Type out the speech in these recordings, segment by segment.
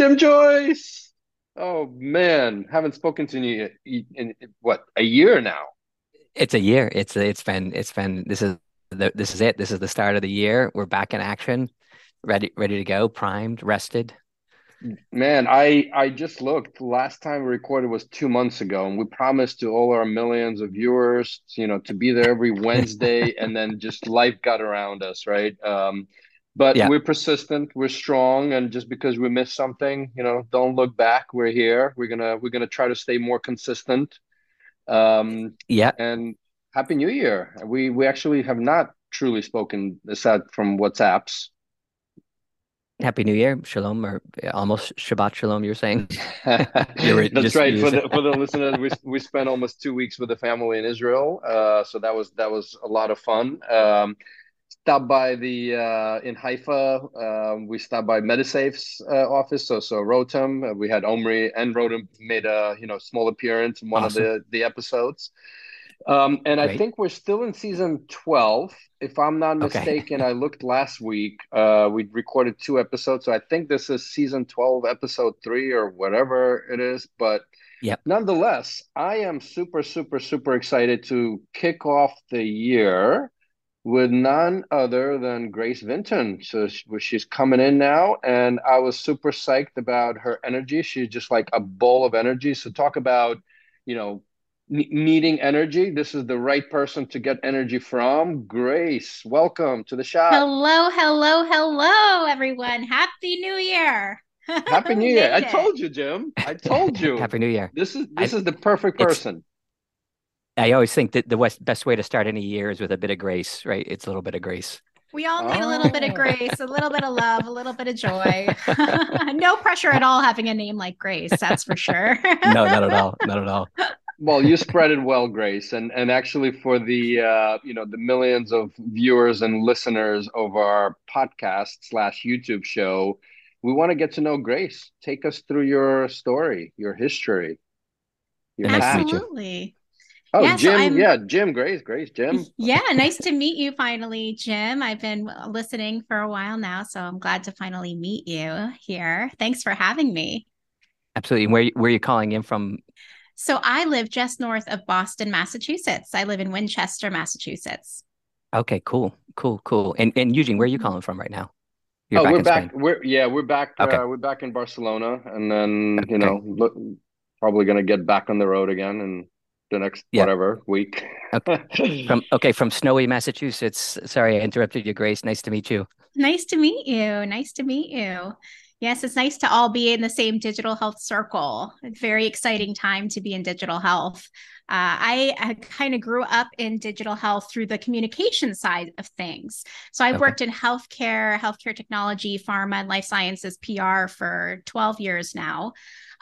Jim Joyce. Oh man, haven't spoken to you in, in, in what a year now. It's a year. It's it's been it's been this is the, this is it. This is the start of the year. We're back in action, ready ready to go, primed, rested. Man, I I just looked. Last time we recorded was two months ago, and we promised to all our millions of viewers, you know, to be there every Wednesday, and then just life got around us, right? Um, but Yeah. we're persistent, we're strong, and just because we missed something, you know, don't look back. We're here. We're gonna we're gonna try to stay more consistent. Um, Yeah. and Happy New Year. We we actually have not truly spoken aside from WhatsApps. Happy New Year, Shalom, or almost Shabbat Shalom. You're saying you were That's right. For the for the listeners, we we spent almost two weeks with the family in Israel. Uh, so that was that was a lot of fun. Um, stopped by the uh, in Haifa. Um, we stopped by Medisafe's uh, office. So so Rotem. Uh, we had Omri and Rotem made a you know small appearance in one of the the episodes. Um, and I think we're still in season 12. If I'm not Okay, mistaken, I looked last week. Uh, we recorded two episodes. So I think this is season 12, episode three, or whatever it is. But yep. nonetheless, I am super, super, super excited to kick off the year with none other than Grace Vinton. So she- she's coming in now, and I was super psyched about her energy. She's just like a ball of energy. So talk about, you know, ne- needing energy. This is the right person to get energy from. Grace, welcome to the shop. Hello, hello, hello, everyone. Happy New Year. Happy New Year. I told you, Jim. I told you. Happy New Year. This is I this is the perfect it's person. I always think that the west, best way to start any year is with a bit of grace, right? It's a little bit of grace. We all need a little bit of Oh. grace, a little bit of love, a little bit of joy. No pressure at all having a name like Grace, that's for sure. No, not at all. Not at all. Well, you spread it well, Grace, and and actually for the uh, you know the millions of viewers and listeners of our podcast slash YouTube show, we want to get to know Grace. Take us through your story, your history, your And past. Absolutely. Oh, Yeah, Jim, I'm yeah, Jim, Grace, Grace, Jim. yeah, nice to meet you finally, Jim. I've been listening for a while now, so I'm glad to finally meet you here. Thanks for having me. Absolutely. Where where are you calling in from? So I live just north of Boston, Massachusetts. I live in Winchester, Massachusetts. Okay, cool, cool, cool. And and Eugene, where are you calling from right now? You're Oh, back we're in back. Spain. We're yeah, we're back. Okay, Uh, we're back in Barcelona, and then you okay. know, look, probably gonna get back on the road again in the next Yeah. whatever week. Okay. From okay, from snowy Massachusetts. Sorry, I interrupted you, Grace. Nice to meet you. Nice to meet you. Nice to meet you. Yes, it's nice to all be in the same digital health circle. Very exciting time to be in digital health. Uh, I, I kind of grew up in digital health through the communication side of things. So I've Okay. worked in healthcare, healthcare technology, pharma, and life sciences PR for 12 years now.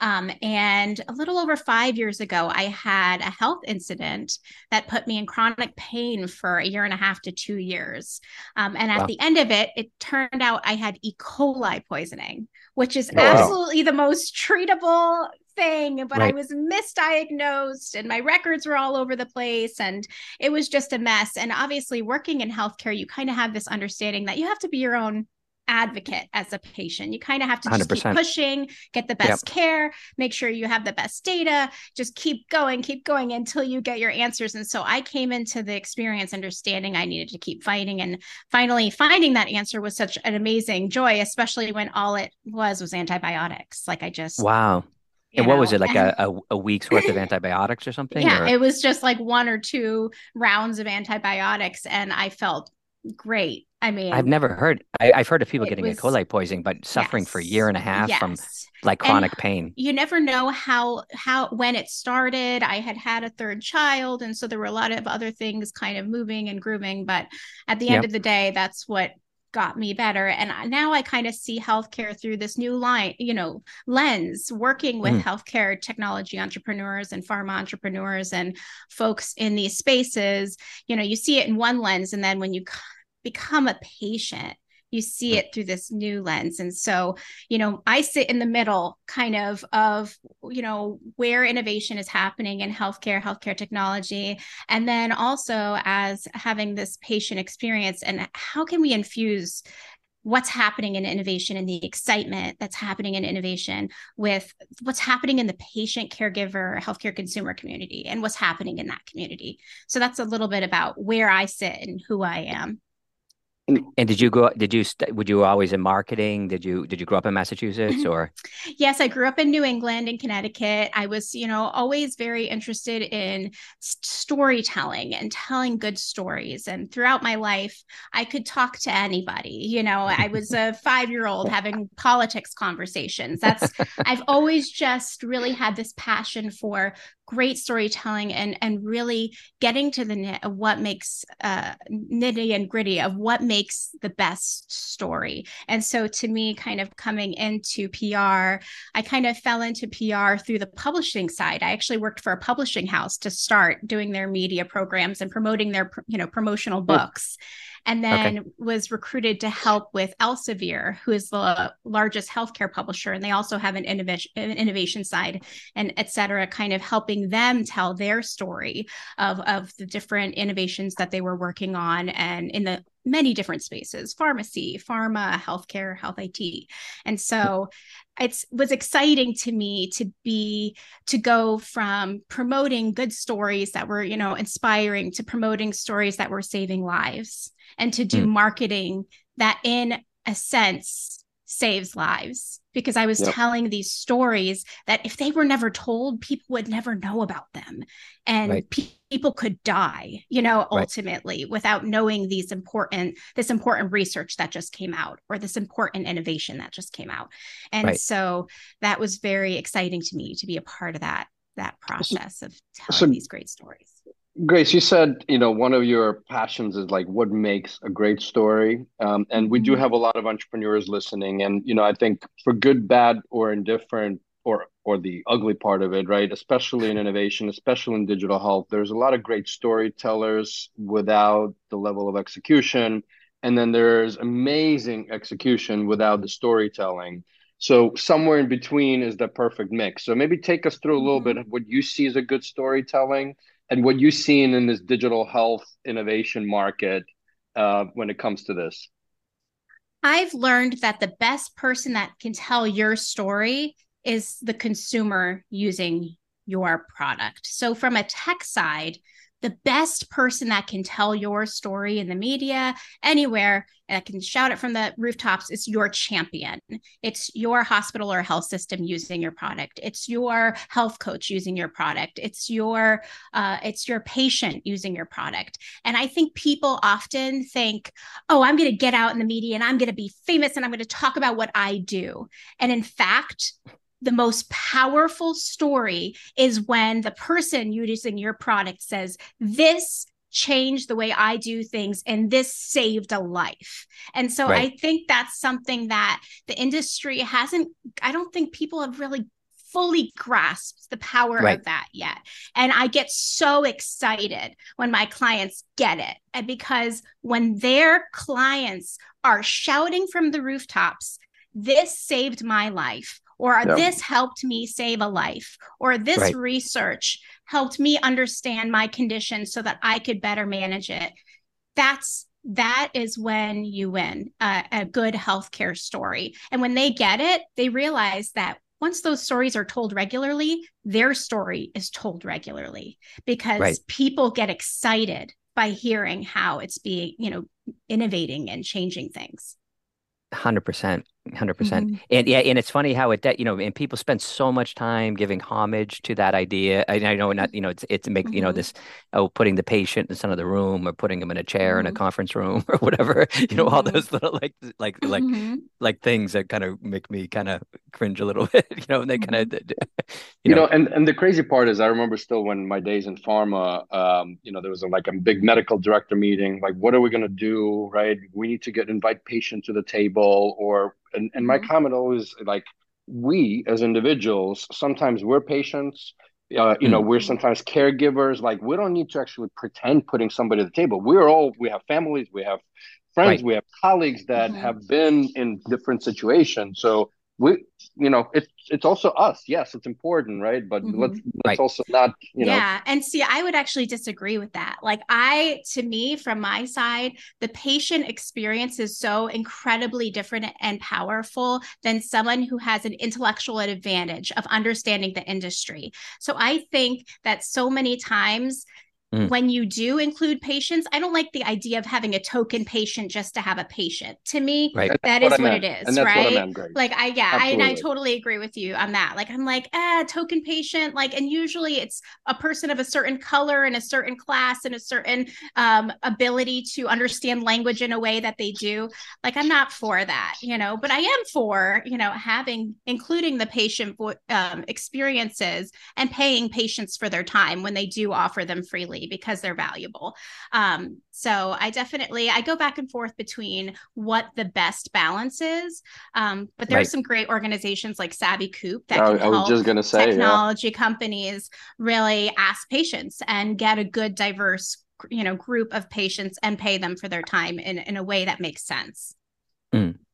Um, and a little over five years ago, I had a health incident that put me in chronic pain for a year and a half to two years. Um, and at Wow. the end of it, it turned out I had E. coli poisoning, which is Oh, wow. absolutely the most treatable thing. But I was misdiagnosed and my records were all over the place and it was just a mess. And obviously, working in healthcare, you kind of have this understanding that you have to be your own advocate as a patient. You kind of have to just keep 100%. pushing, get the Yep. best care, make sure you have the best data, just keep going, keep going until you get your answers. And so I came into the experience understanding I needed to keep fighting. And finally, finding that answer was such an amazing joy, especially when all it was was antibiotics. Like I just, Wow. you And what was it like a, a, a week's worth of antibiotics or something? yeah, Or it was just like one or two rounds of antibiotics, and I felt great. I mean, I've never heard. I, I've heard of people getting E. was, coli poisoning, but suffering for a year and a half from yes. like And chronic pain. you never know how how when it started i had had a third child and so there were a lot of other things kind of moving and grooming. but at the end Yep. of the day that's what got me better and now i kind of see healthcare through this new line you know lens working with Mhm. healthcare technology entrepreneurs and pharma entrepreneurs and folks in these spaces you know you see it in one lens and then when you become a patient. You see it through this new lens. And so you know i sit in the middle kind of of you know where innovation is happening in healthcare healthcare technology and then also as having this patient experience. And how can we infuse what's happening in innovation and the excitement that's happening in innovation with what's happening in the patient caregiver healthcare consumer community and what's happening in that community? So that's a little bit about where i sit and who i am and did you go? Did you? Would you always in marketing? Did you? Did you grow up in Massachusetts or? yes, I grew up in New England in Connecticut. I was, you know, always very interested in storytelling and telling good stories. And throughout my life, I could talk to anybody. You know, I was a five-year-old having politics conversations. That's I've always just really had this passion for great storytelling and and really getting to the nit of what makes uh, nitty and gritty of what makes the best story. And so to me, kind of coming into PR, I kind of fell into PR through the publishing side. I actually worked for a publishing house to start doing their media programs and promoting their you know promotional hmm. books and then okay. was recruited to help with Elsevier, who is the largest healthcare publisher. And they also have an innovation, an innovation side and et cetera, kind of helping them tell their story of, of the different innovations that they were working on and in the many different spaces pharmacy pharma healthcare health it and so it was exciting to me to be to go from promoting good stories that were you know inspiring to promoting stories that were saving lives and to do mm. marketing that in a sense saves lives because I was yep. telling these stories that if they were never told, people would never know about them. And right. pe- people could die, you know, ultimately right. without knowing these important, this important research that just came out or this important innovation that just came out. And right. so that was very exciting to me to be a part of that, that process of telling so, these great stories. Grace, you said you know one of your passions is like what makes a great story, um, and we do mm-hmm. have a lot of entrepreneurs listening, and you know I think for good, bad, or indifferent, or or the ugly part of it, right? Especially in innovation, especially in digital health, there's a lot of great storytellers without the level of execution, and then there's amazing execution without the storytelling. So somewhere in between is the perfect mix. So maybe take us through a little mm-hmm. bit of what you see as a good storytelling and what you've seen in this digital health innovation market uh, when it comes to this? I've learned that the best person that can tell your story is the consumer using your product. So, from a tech side, the best person that can tell your story in the media anywhere that can shout it from the rooftops is your champion. It's your hospital or health system using your product. It's your health coach using your product. It's your uh, it's your patient using your product. And i think people often think oh i'm going to get out in the media and i'm going to be famous and i'm going to talk about what i do. And in fact the most powerful story is when the person using your product says, This changed the way I do things and this saved a life. And so right. I think that's something that the industry hasn't, I don't think people have really fully grasped the power right. of that yet. And I get so excited when my clients get it. And because when their clients are shouting from the rooftops, this saved my life or yep. this helped me save a life or this right. research helped me understand my condition so that i could better manage it that's that is when you win uh, a good healthcare story and when they get it they realize that once those stories are told regularly their story is told regularly because right. people get excited by hearing how it's being you know innovating and changing things 100% 100% mm hmm and yeah and it's funny how it you know and people spend so much time giving homage to that idea i, I know not you know it's it's make mm-hmm. you know mm-hmm. this oh putting the patient in the center of the room or putting them in a chair mm-hmm. in a mm-hmm. conference room or whatever you know all those little like like like like things that kind of make me kind of cringe a little bit you know and they kind of you, you know. know. and and the crazy part is i remember still when my days in pharma um you know there was a, like a big medical director meeting like what are we going to do right we need to get invite patient to the table or and, and my mm-hmm. comment always like we as individuals sometimes we're patients uh, you know mm-hmm. we're sometimes caregivers like we don't need to actually pretend putting somebody at the table we're all we have families we have friends right. we have colleagues that mm-hmm. have been in different situations so we you know it's it's also us yes it's important right but mm-hmm. let's let's right. also not you know yeah and see i would actually disagree with that like i to me from my side the patient experience is so incredibly different and powerful than someone who has an intellectual advantage of understanding the industry so i think that so many times Mm. When you do include patients, I don't like the idea of having a token patient just to have a patient. To me, right. that is what, what it is, right? Like I yeah, I, and I totally agree with you on that. Like I'm like, ah, token patient, like, and usually it's a person of a certain color and a certain class and a certain um, ability to understand language in a way that they do. Like I'm not for that, you know, but I am for, you know, having including the patient um, experiences and paying patients for their time when they do offer them freely because they're valuable. Um, so I definitely I go back and forth between what the best balance is. Um, but there's right. some great organizations like Savvy Coop that can I, help was just gonna say, technology yeah. companies really ask patients and get a good diverse you know group of patients and pay them for their time in, in a way that makes sense.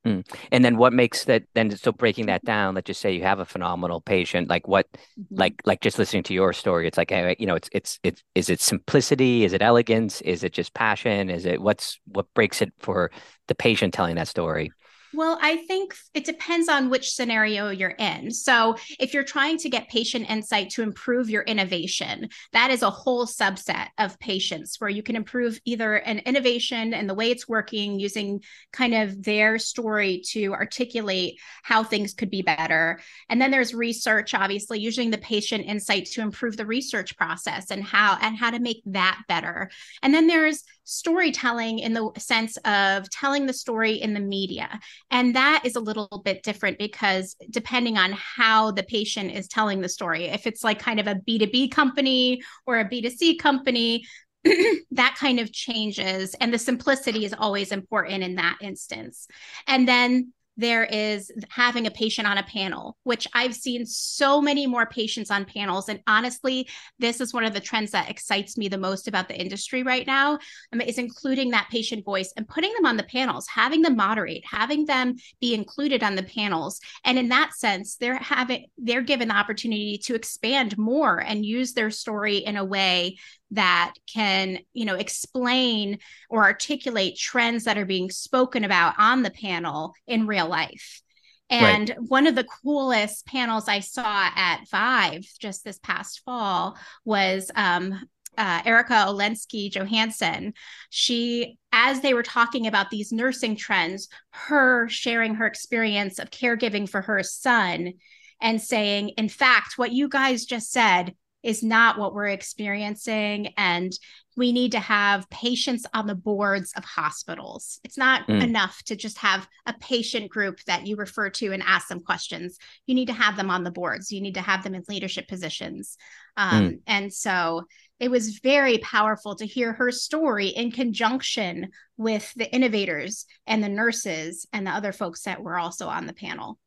Mm. And then what makes that then so breaking that down, let's just say you have a phenomenal patient, like what mm-hmm. like like just listening to your story, it's like you know, it's it's it's is it simplicity, is it elegance, is it just passion, is it what's what breaks it for the patient telling that story? Well, I think it depends on which scenario you're in. So, if you're trying to get patient insight to improve your innovation, that is a whole subset of patients where you can improve either an innovation and the way it's working using kind of their story to articulate how things could be better. And then there's research, obviously, using the patient insight to improve the research process and how and how to make that better. And then there's storytelling in the sense of telling the story in the media. And that is a little bit different because depending on how the patient is telling the story, if it's like kind of a B2B company or a B2C company, that kind of changes. And the simplicity is always important in that instance. And then there is having a patient on a panel, which I've seen so many more patients on panels. And honestly, this is one of the trends that excites me the most about the industry right now um, is including that patient voice and putting them on the panels, having them moderate, having them be included on the panels. And in that sense, they're having they're given the opportunity to expand more and use their story in a way that can you know explain or articulate trends that are being spoken about on the panel in real life and right. one of the coolest panels I saw at Vive just this past fall was um, uh, Erica Olensky Johansson. She, as they were talking about these nursing trends, her sharing her experience of caregiving for her son and saying, in fact, what you guys just said is not what we're experiencing. And we need to have patients on the boards of hospitals. It's not mm. enough to just have a patient group that you refer to and ask them questions. You need to have them on the boards, you need to have them in leadership positions. Um, mm. And so it was very powerful to hear her story in conjunction with the innovators and the nurses and the other folks that were also on the panel.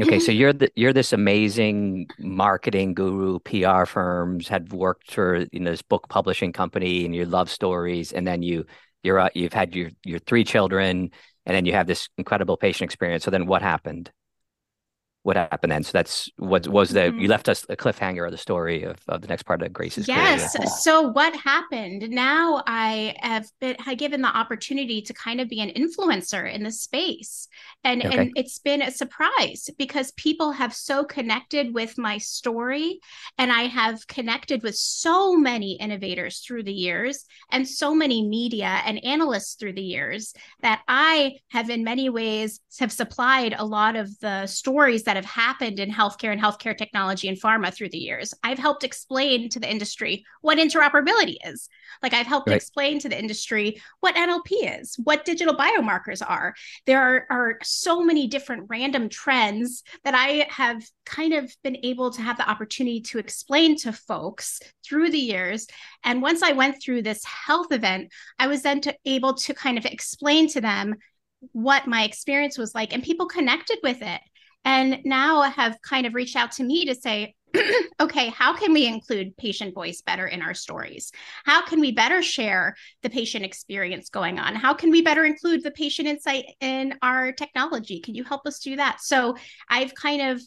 Okay, so you're the, you're this amazing marketing guru, PR firms had worked for you know this book publishing company, and you love stories, and then you you're uh, you've had your your three children, and then you have this incredible patient experience. So then, what happened? What happened then? So that's what was the mm-hmm. you left us a cliffhanger of the story of, of the next part of Grace's yes. Career. So what happened? Now I have been had given the opportunity to kind of be an influencer in the space, and okay. and it's been a surprise because people have so connected with my story, and I have connected with so many innovators through the years, and so many media and analysts through the years that I have in many ways have supplied a lot of the stories that that have happened in healthcare and healthcare technology and pharma through the years. I've helped explain to the industry what interoperability is. Like I've helped right. explain to the industry what NLP is, what digital biomarkers are. There are, are so many different random trends that I have kind of been able to have the opportunity to explain to folks through the years. And once I went through this health event, I was then to, able to kind of explain to them what my experience was like and people connected with it and now have kind of reached out to me to say okay, how can we include patient voice better in our stories? How can we better share the patient experience going on? How can we better include the patient insight in our technology? Can you help us do that? So I've kind of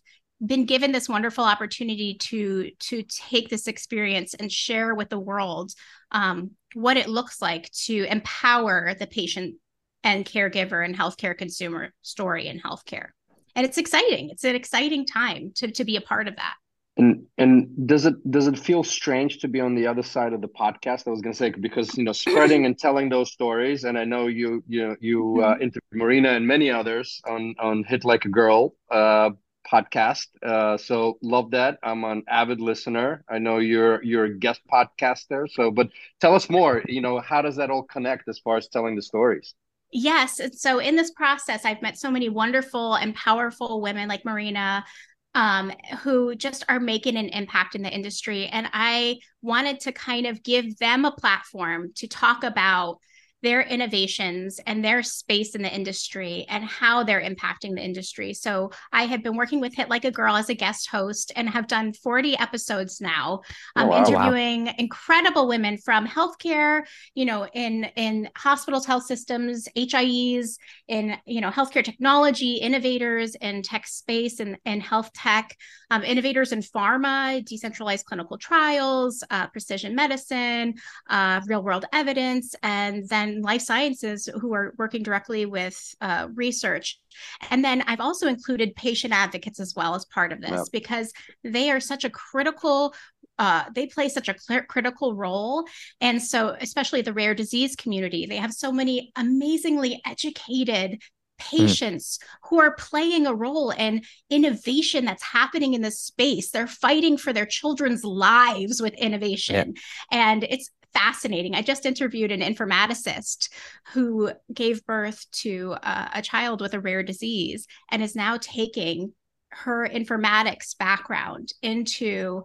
been given this wonderful opportunity to to take this experience and share with the world um, what it looks like to empower the patient and caregiver and healthcare consumer story in healthcare and it's exciting it's an exciting time to, to be a part of that and and does it does it feel strange to be on the other side of the podcast? I was going to say because you know spreading and telling those stories, and I know you you know you uh, mm-hmm. interviewed Marina and many others on on Hit Like a Girl uh, podcast. Uh, so love that. I'm an avid listener. I know you're you're a guest podcaster. So, but tell us more. You know, how does that all connect as far as telling the stories? Yes. And So in this process, I've met so many wonderful and powerful women like Marina, um, who just are making an impact in the industry. And I wanted to kind of give them a platform to talk about their innovations and their space in the industry and how they're impacting the industry. So I have been working with Hit Like a Girl as a guest host and have done 40 episodes now, um, oh, wow, interviewing wow. incredible women from healthcare, you know, in in hospitals, health systems, HIEs, in you know, healthcare technology, innovators in tech space and, and health tech, um, innovators in pharma, decentralized clinical trials, uh, precision medicine, uh, real world evidence, and then and life sciences who are working directly with uh, research. And then I've also included patient advocates as well as part of this because they are such a critical uh, they play such a cl- critical role. And so, especially the rare disease community, they have so many amazingly educated hmm. patients mm. who are playing a role in innovation that's happening in this space. They're fighting for their children's lives with innovation. Yeah. And it's fascinating. I just interviewed an informaticist who gave birth to a child with a rare disease and is now taking her informatics background into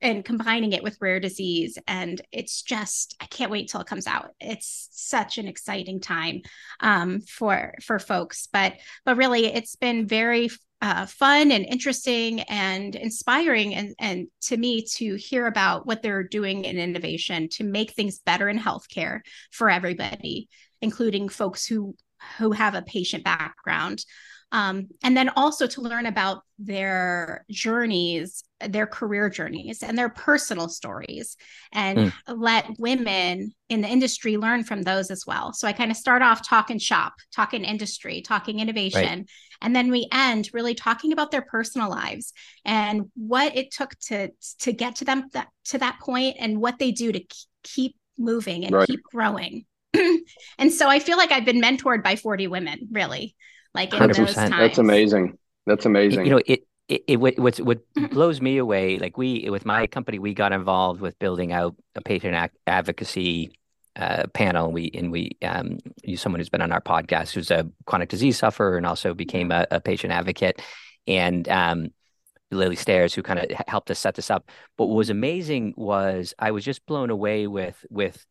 and combining it with rare disease. And it's just i can't wait till it comes out. It's such an exciting time um, for for folks. But but really it's been very uh, fun and interesting and inspiring and, and to me to hear about what they're doing in innovation to make things better in healthcare for everybody including folks who who have a patient background um, and then also to learn about their journeys their career journeys and their personal stories and mm. let women in the industry learn from those as well so i kind of start off talking shop talking industry talking innovation right. and then we end really talking about their personal lives and what it took to to get to them that, to that point and what they do to keep moving and right. keep growing and so i feel like i've been mentored by 40 women really like in 100%. those times. That's amazing. That's amazing. You know, it it, it what what blows me away. Like we with my company, we got involved with building out a patient ac- advocacy uh, panel. We and we um, use someone who's been on our podcast, who's a chronic disease sufferer, and also became a, a patient advocate. And um, Lilly Stairs, who kind of helped us set this up. But what was amazing was I was just blown away with with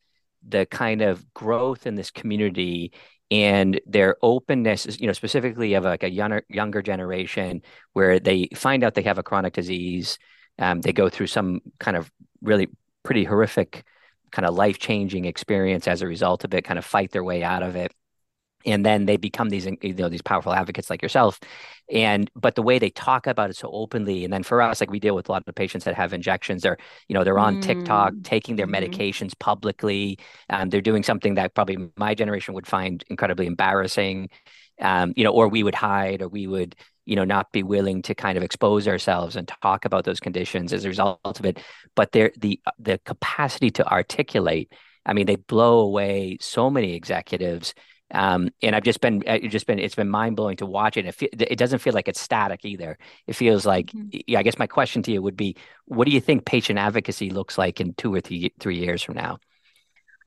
the kind of growth in this community and their openness you know, specifically of like a younger younger generation where they find out they have a chronic disease, um, they go through some kind of really pretty horrific kind of life changing experience as a result of it, kind of fight their way out of it and then they become these you know these powerful advocates like yourself and but the way they talk about it so openly and then for us like we deal with a lot of patients that have injections they're you know they're on mm. tiktok taking their mm-hmm. medications publicly um, they're doing something that probably my generation would find incredibly embarrassing um, you know or we would hide or we would you know not be willing to kind of expose ourselves and talk about those conditions as a result of it but they're the the capacity to articulate i mean they blow away so many executives um, and I've just been, uh, it's just been, it's been mind blowing to watch it. It, fe- it doesn't feel like it's static either. It feels like, mm-hmm. yeah, I guess my question to you would be, what do you think patient advocacy looks like in two or three, three years from now?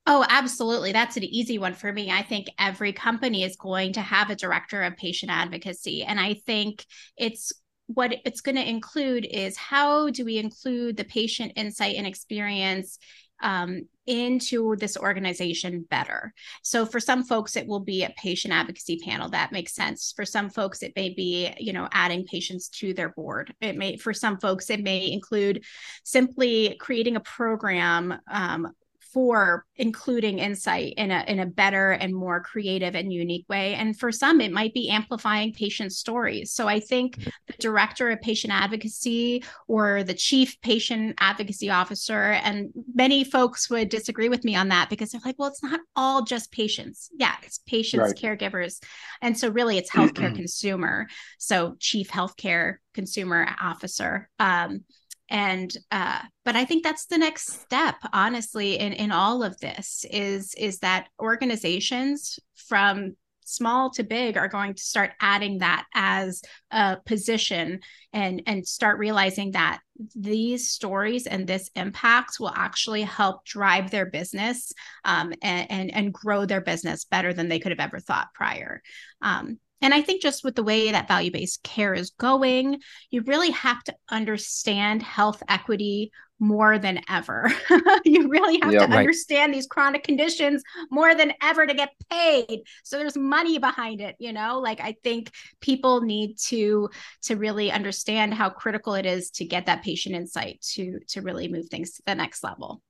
Oh, absolutely. That's an easy one for me. I think every company is going to have a director of patient advocacy. And I think it's what it's going to include is how do we include the patient insight and experience um, into this organization better. So for some folks, it will be a patient advocacy panel that makes sense. For some folks, it may be, you know, adding patients to their board. It may, for some folks, it may include simply creating a program um, for including insight in a in a better and more creative and unique way. And for some it might be amplifying patient stories. So i think mm-hmm. the director of patient advocacy or the chief patient advocacy officer and many folks would disagree with me on that because they're like well it's not all just patients. Yeah it's patients right. caregivers. And so really it's healthcare consumer. So chief healthcare consumer officer. Um, and uh, but i think that's the next step honestly in in all of this is is that organizations from small to big are going to start adding that as a position and and start realizing that these stories and this impact will actually help drive their business um, and, and, and grow their business better than they could have ever thought prior. Um, and I think just with the way that value based care is going, you really have to understand health equity more than ever. you really have to right. understand these chronic conditions more than ever to get paid. So there's money behind it, you know? Like I think people need to to really understand how critical it is to get that patient insight to to really move things to the next level.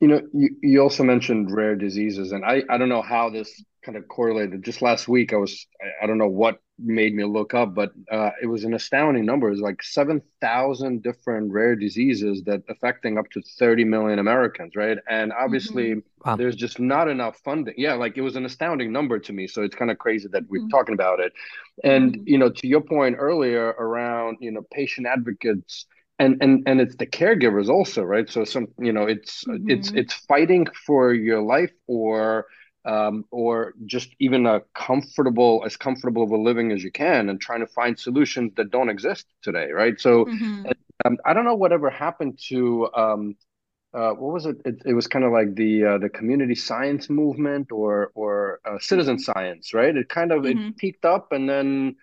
You know, you, you also mentioned rare diseases, and I, I don't know how this kind of correlated. Just last week, I was, I, I don't know what made me look up, but uh, it was an astounding number. It's like 7,000 different rare diseases that affecting up to 30 million Americans, right? And obviously, mm-hmm. wow. there's just not enough funding. Yeah, like it was an astounding number to me. So it's kind of crazy that we're mm-hmm. talking about it. And, mm-hmm. you know, to your point earlier around, you know, patient advocates and and and it's the caregivers also right so some you know it's mm-hmm. it's it's fighting for your life or um, or just even a comfortable as comfortable of a living as you can and trying to find solutions that don't exist today right so mm-hmm. um, i don't know whatever happened to um, uh, what was it? It, it was kind of like the uh, the community science movement or or uh, citizen mm-hmm. science, right? It kind of mm-hmm. it peaked up and then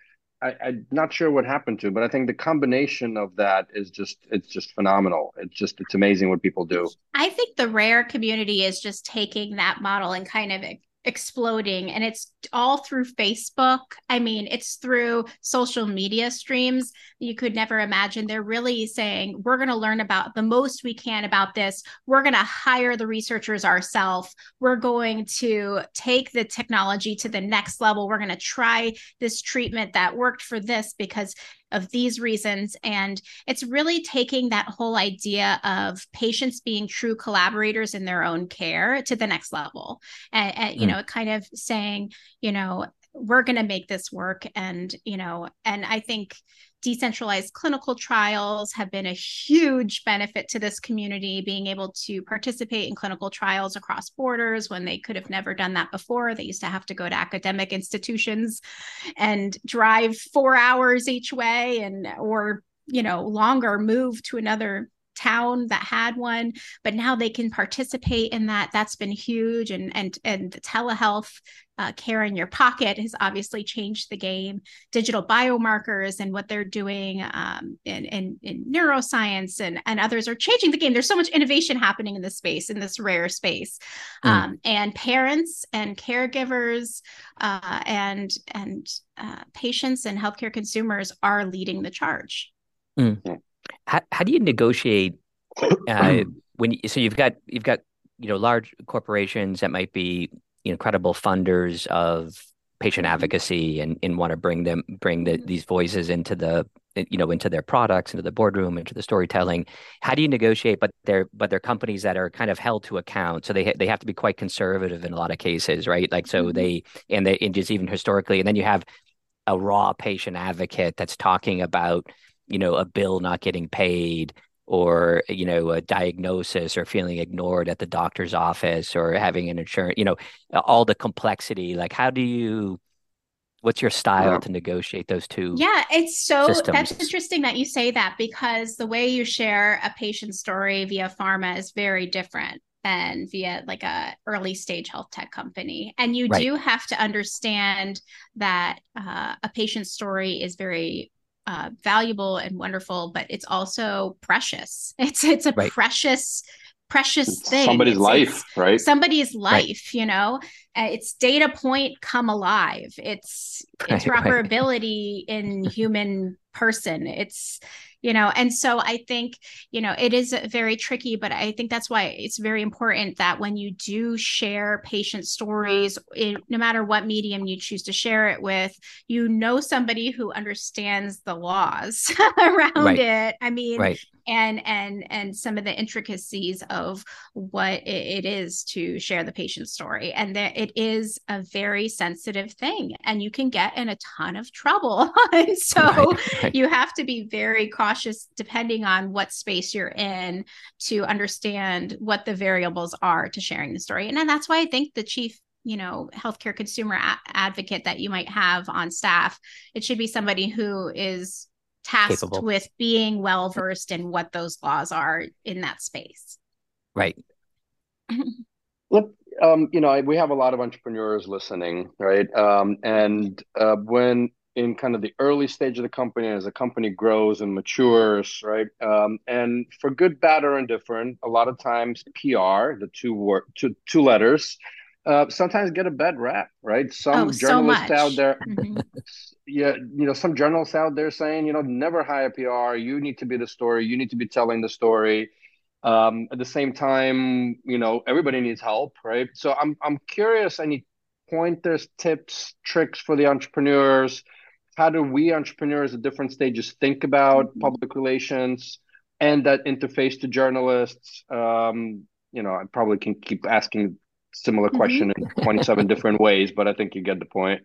I, am not sure what happened to, but I think the combination of that is just it's just phenomenal. It's just it's amazing what people do. I think the rare community is just taking that model and kind of exploding and it's all through Facebook. I mean, it's through social media streams. You could never imagine. They're really saying, we're going to learn about the most we can about this. We're going to hire the researchers ourselves. We're going to take the technology to the next level. We're going to try this treatment that worked for this because of these reasons. And it's really taking that whole idea of patients being true collaborators in their own care to the next level. And, and you mm. know, kind of saying, you know, we're going to make this work. And, you know, and I think decentralized clinical trials have been a huge benefit to this community being able to participate in clinical trials across borders when they could have never done that before. They used to have to go to academic institutions and drive 4 hours each way and or you know longer move to another town that had one but now they can participate in that. That's been huge. And and and telehealth uh, care in your pocket has obviously changed the game. Digital biomarkers and what they're doing um, in, in, in neuroscience and, and others are changing the game. There's so much innovation happening in this space in this rare space. Mm. um, and parents and caregivers uh, and and uh, patients and healthcare consumers are leading the charge. Mm how, how do you negotiate uh, when you, so you've got you've got you know large corporations that might be incredible funders of patient advocacy and, and want to bring them bring the, these voices into the you know into their products into the boardroom into the storytelling. How do you negotiate but they're but they're companies that are kind of held to account so they ha- they have to be quite conservative in a lot of cases right? Like so mm-hmm. they and they and just even historically and then you have a raw patient advocate that's talking about you know a bill not getting paid or you know a diagnosis or feeling ignored at the doctor's office or having an insurance you know all the complexity like how do you what's your style yeah. to negotiate those two yeah it's so systems? that's interesting that you say that because the way you share a patient story via pharma is very different than via like a early stage health tech company and you right. do have to understand that uh, a patient story is very uh, valuable and wonderful, but it's also precious. It's it's a right. precious precious thing. Somebody's it's, life, it's right? Somebody's life, right. you know. Uh, it's data point come alive. It's right, interoperability right. in human person. It's you know and so i think you know it is very tricky but i think that's why it's very important that when you do share patient stories it, no matter what medium you choose to share it with you know somebody who understands the laws around right. it i mean right and and and some of the intricacies of what it, is to share the patient story and that it is a very sensitive thing and you can get in a ton of trouble and so right. you have to be very cautious depending on what space you're in to understand what the variables are to sharing the story and, and that's why i think the chief you know healthcare consumer a- advocate that you might have on staff it should be somebody who is tasked Capable. with being well versed in what those laws are in that space. Right. Look, um, you know, we have a lot of entrepreneurs listening, right? Um, and uh, when in kind of the early stage of the company, as the company grows and matures, right? Um, and for good, bad, or indifferent, a lot of times PR, the two word, two two letters, uh, sometimes get a bad rap, right? Some oh, journalists so out there, mm-hmm. yeah, you know, some journalists out there saying, you know, never hire PR. You need to be the story. You need to be telling the story. Um, at the same time, you know, everybody needs help, right? So I'm I'm curious. Any pointers, tips, tricks for the entrepreneurs? How do we entrepreneurs at different stages think about mm-hmm. public relations and that interface to journalists? Um, you know, I probably can keep asking similar mm-hmm. question in 27 different ways, but I think you get the point.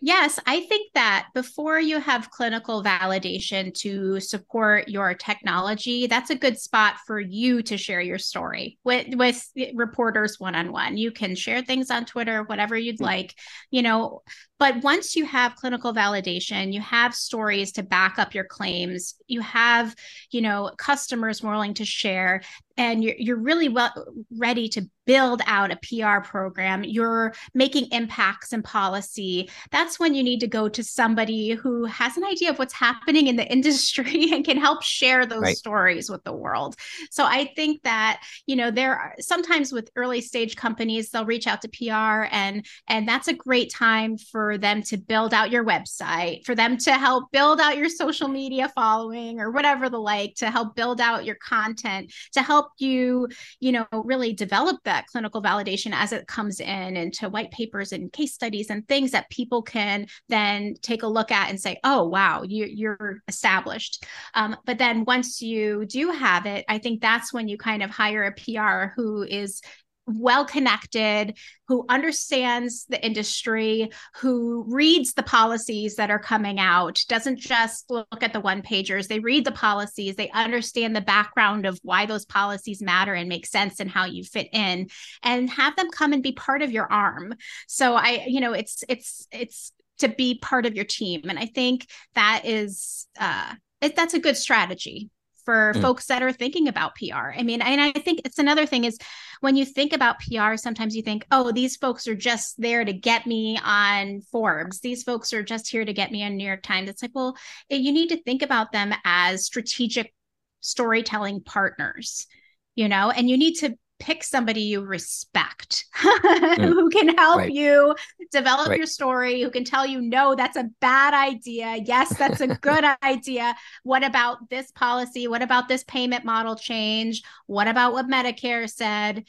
Yes, I think that before you have clinical validation to support your technology, that's a good spot for you to share your story with with reporters one on one. You can share things on Twitter, whatever you'd like, you know, but once you have clinical validation, you have stories to back up your claims, you have, you know, customers willing to share, and you're, you're really well ready to build out a PR program, you're making impacts in policy, that's when you need to go to somebody who has an idea of what's happening in the industry and can help share those right. stories with the world. So I think that, you know, there are sometimes with early stage companies, they'll reach out to PR and and that's a great time for them to build out your website, for them to help build out your social media following or whatever the like, to help build out your content, to help you, you know, really develop that clinical validation as it comes in into white papers and case studies and things that people can then take a look at and say, oh, wow, you, you're established. Um, but then once you do have it, I think that's when you kind of hire a PR who is well connected, who understands the industry, who reads the policies that are coming out, doesn't just look at the one pagers. They read the policies, they understand the background of why those policies matter and make sense and how you fit in, and have them come and be part of your arm. So I, you know, it's it's it's to be part of your team, and I think that is uh, it, that's a good strategy for mm. folks that are thinking about PR. I mean, and I think it's another thing is when you think about PR, sometimes you think, oh, these folks are just there to get me on Forbes. These folks are just here to get me on New York Times. It's like, well, you need to think about them as strategic storytelling partners, you know, and you need to pick somebody you respect mm. who can help right. you develop right. your story who can tell you no that's a bad idea. Yes that's a good idea. What about this policy? What about this payment model change? What about what medicare said?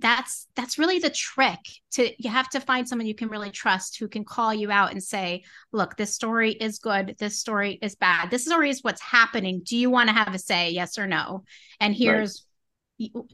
That's that's really the trick to you have to find someone you can really trust who can call you out and say look this story is good. This story is bad. This story is what's happening. Do you want to have a say? Yes or no? And here's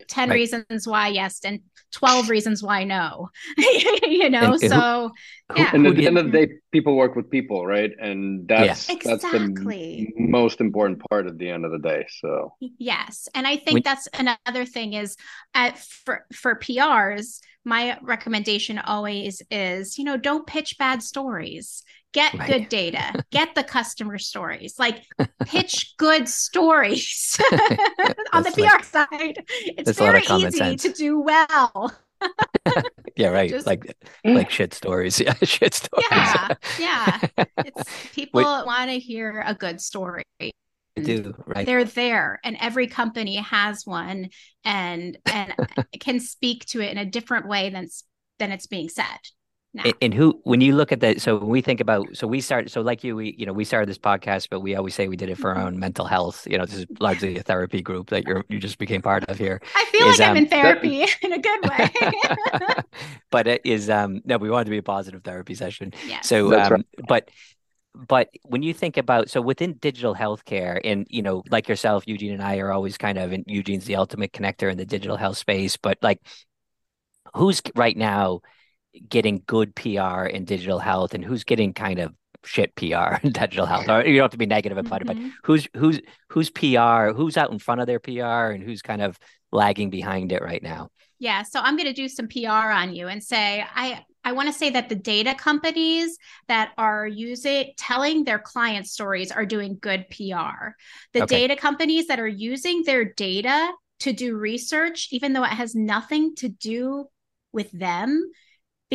10 right. reasons why yes and 12 reasons why no you know and, and so who, yeah and at the end of the day people work with people right and that's yeah. that's exactly. the most important part at the end of the day so yes and i think that's another thing is at for for prs my recommendation always is you know don't pitch bad stories get right. good data get the customer stories like pitch good stories on the pr like, side it's very easy sense. to do well yeah right Just, like like shit stories yeah shit stories yeah yeah it's people want to hear a good story do, right? They're there, and every company has one, and and can speak to it in a different way than than it's being said. And, and, who, when you look at that, so when we think about, so we start, so like you, we, you know, we started this podcast, but we always say we did it for our mm-hmm. own mental health. You know, this is largely a therapy group that you're, you just became part of here. I feel is, like I'm um, in therapy in a good way. but it is, um, no, we wanted to be a positive therapy session. Yeah. So, um, right. but, but when you think about so within digital healthcare and you know like yourself eugene and i are always kind of and eugene's the ultimate connector in the digital health space but like who's right now getting good PR in digital health and who's getting kind of shit PR in digital health. Or you don't have to be negative about mm-hmm. it, but mm-hmm. who's who's who's PR, who's out in front of their PR and who's kind of lagging behind it right now. Yeah, so I'm going to do some PR on you and say I I want to say that the data companies that are using telling their client stories are doing good PR. The okay. data companies that are using their data to do research even though it has nothing to do with them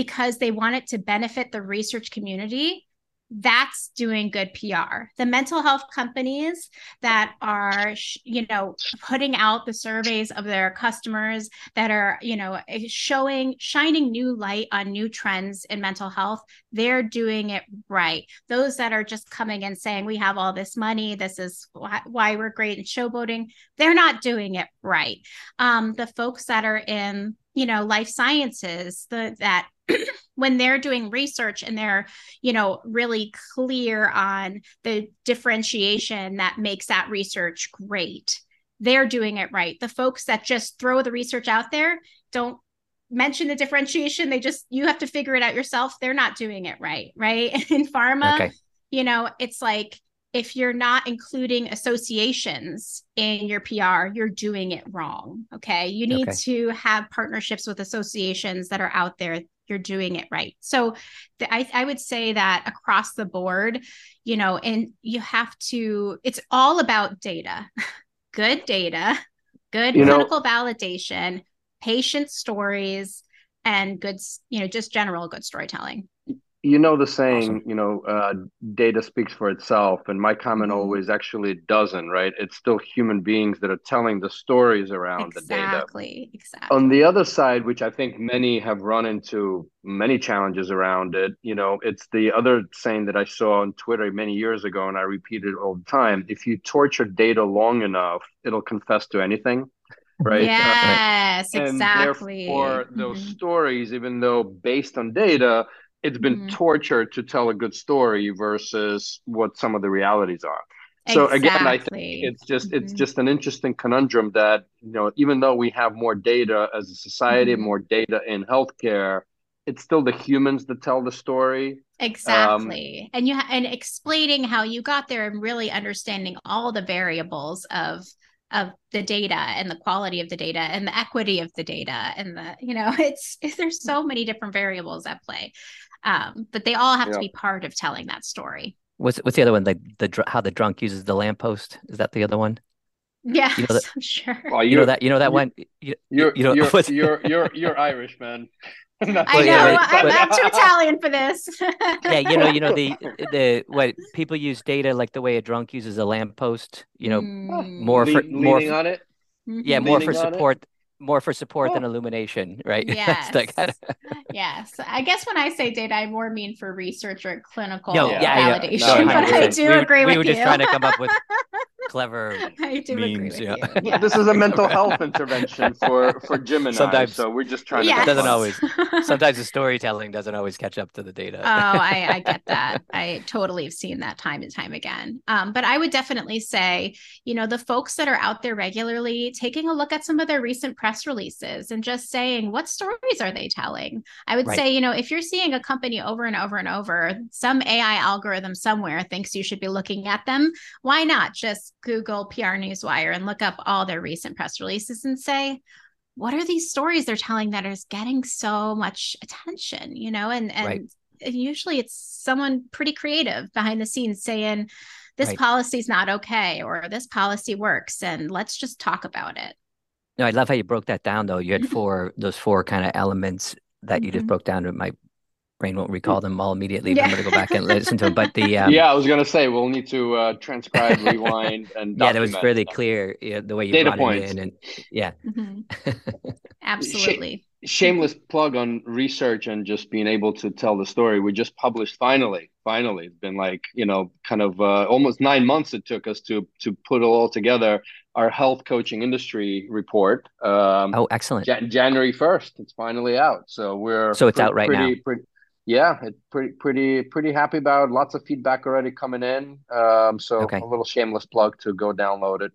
because they want it to benefit the research community that's doing good PR. The mental health companies that are, you know, putting out the surveys of their customers that are, you know, eh, showing, shining new light on new trends in mental health, they're doing it right. Those that are just coming and saying, we have all this money, this is why we're great in showboating, they're not doing it right. Um, the folks that are in, you know, life sciences, the, that when they're doing research and they're you know really clear on the differentiation that makes that research great they're doing it right the folks that just throw the research out there don't mention the differentiation they just you have to figure it out yourself they're not doing it right right in pharma okay. you know it's like if you're not including associations in your PR, you're doing it wrong. Okay. You need okay. to have partnerships with associations that are out there you're doing it right. So the, I, I would say that across the board, you know, and you have to, it's all about data, good data, good you clinical know, validation, patient stories, and good, you know, just general good storytelling you know the saying awesome. you know uh, data speaks for itself and my comment mm-hmm. always actually doesn't right it's still human beings that are telling the stories around exactly, the data exactly exactly on the other side which i think many have run into many challenges around it you know it's the other saying that i saw on twitter many years ago and i repeat it all the time if you torture data long enough it'll confess to anything right? Yes, uh, exactly. Therefore, those mm-hmm. stories, even though based on data, it's been mm-hmm. torture to tell a good story versus what some of the realities are so exactly. again i think it's just mm-hmm. it's just an interesting conundrum that you know even though we have more data as a society mm-hmm. more data in healthcare it's still the humans that tell the story exactly um, and you ha- and explaining how you got there and really understanding all the variables of of the data and the quality of the data and the equity of the data and the you know it's, it's there's so many different variables at play um, but they all have yeah. to be part of telling that story. What's what's the other one? Like the how the drunk uses the lamppost. Is that the other one? Yeah, you know that, I'm sure. Well, you know that you know that you, one. You, you're you know you're, you're you're you're Irish, man. I know. I'm, I'm, too Italian for this. yeah, you know, you know the the what people use data like the way a drunk uses a lamppost. You know, mm. more for Le- more for, on it. Yeah, more for support more for support oh. than illumination, right? Yes. kind of... yes. I guess when I say data, I more mean for research or clinical no, yeah, validation. Yeah. No, but I do we agree with you. We were you. just trying to come up with clever I do memes. Agree with yeah. You. This is a mental health intervention for for Jim and sometimes, I, so we're just trying yes. to. Doesn't always. Sometimes the storytelling doesn't always catch up to the data. oh, I, I get that. I totally have seen that time and time again. Um, but I would definitely say, you know, the folks that are out there regularly taking a look at some of their recent press releases and just saying what stories are they telling. I would right. say, you know, if you're seeing a company over and over and over, some AI algorithm somewhere thinks you should be looking at them. Why not just Google PR Newswire and look up all their recent press releases and say, what are these stories they're telling that is getting so much attention, you know? And and right. usually it's someone pretty creative behind the scenes saying, this right. policy is not okay or this policy works and let's just talk about it. No, I love how you broke that down though. You had four those four kind of elements that you mm-hmm. just broke down. It might brain won't recall them all immediately. Yeah. I'm going to go back and listen to them. But the um, yeah, I was going to say we'll need to uh, transcribe, rewind, and yeah, that was really clear yeah, the way you data points. in, and yeah, mm-hmm. absolutely. shameless plug on research and just being able to tell the story. We just published finally. Finally, it's been like you know, kind of uh, almost nine months it took us to to put it all together. Our health coaching industry report. Um, oh, excellent! January first, it's finally out. So we're so it's pretty, out right pretty, now. Pretty, yeah, it's pretty pretty pretty happy about. Lots of feedback already coming in. Um, so okay. a little shameless plug to go download it.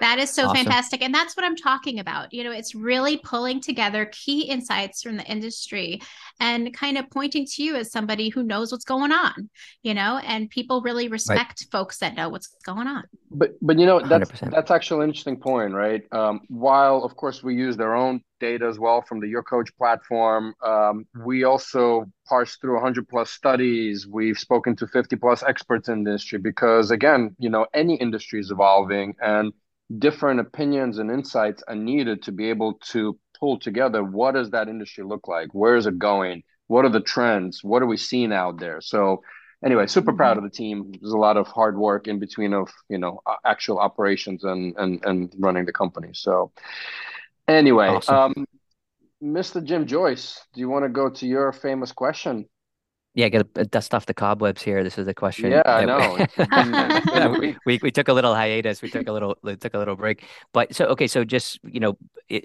That is so awesome. fantastic. And that's what I'm talking about. You know, it's really pulling together key insights from the industry and kind of pointing to you as somebody who knows what's going on, you know, and people really respect right. folks that know what's going on. But, but you know, that's, 100%. that's actually an interesting point, right? Um, while, of course, we use their own data as well from the Your Coach platform, um, we also parse through 100 plus studies. We've spoken to 50 plus experts in the industry because, again, you know, any industry is evolving and different opinions and insights are needed to be able to pull together what does that industry look like? Where is it going? What are the trends? What are we seeing out there? So anyway super mm-hmm. proud of the team. There's a lot of hard work in between of you know actual operations and and and running the company. So anyway awesome. um mr jim joyce do you want to go to your famous question yeah, get a, dust off the cobwebs here. This is the question. Yeah, I know. we, we, we took a little hiatus. We took a little we took a little break. But so okay, so just you know,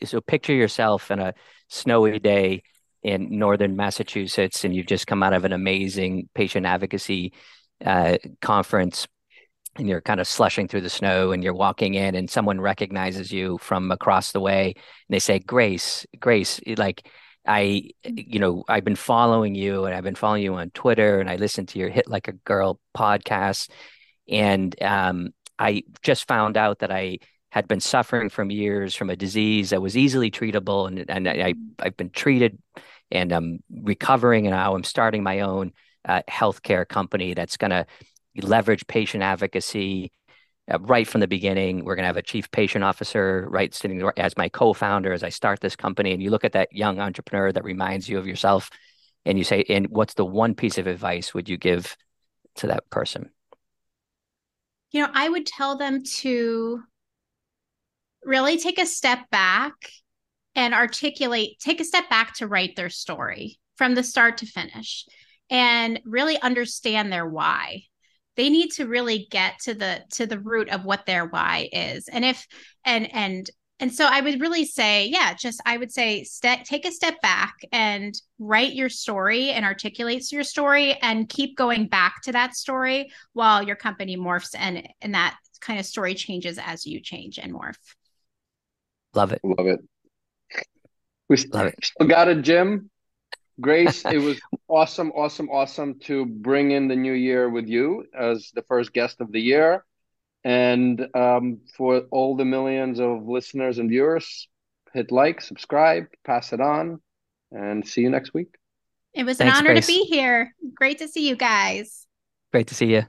so picture yourself in a snowy day in northern Massachusetts, and you've just come out of an amazing patient advocacy uh, conference, and you're kind of slushing through the snow, and you're walking in, and someone recognizes you from across the way, and they say, "Grace, Grace," like I, you know, I've been following you and I've been following you on Twitter and I listened to your Hit Like a Girl podcast. And um, I just found out that I had been suffering from years from a disease that was easily treatable. And, and I, I've been treated and I'm recovering. And now I'm starting my own uh, healthcare company that's going to leverage patient advocacy uh, right from the beginning. We're going to have a chief patient officer, right, sitting as my co-founder as I start this company. And you look at that young entrepreneur that reminds you of yourself, and you say, "And what's the one piece of advice would you give to that person?" You know, I would tell them to really take a step back and articulate, take a step back to write their story from the start to finish and really understand their why they need to really get to the to the root of what their why is. And if and and and so i would really say yeah just i would say st- take a step back and write your story and articulates your story and keep going back to that story while your company morphs and and that kind of story changes as you change and morph. Love it. Love it. We love it. still got it jim Grace, it was awesome, awesome, awesome to bring in the new year with you as the first guest of the year. And um, for all the millions of listeners and viewers, hit like, subscribe, pass it on, and see you next week. It was Thanks, an honor Grace. to be here. Great to see you guys. Great to see you.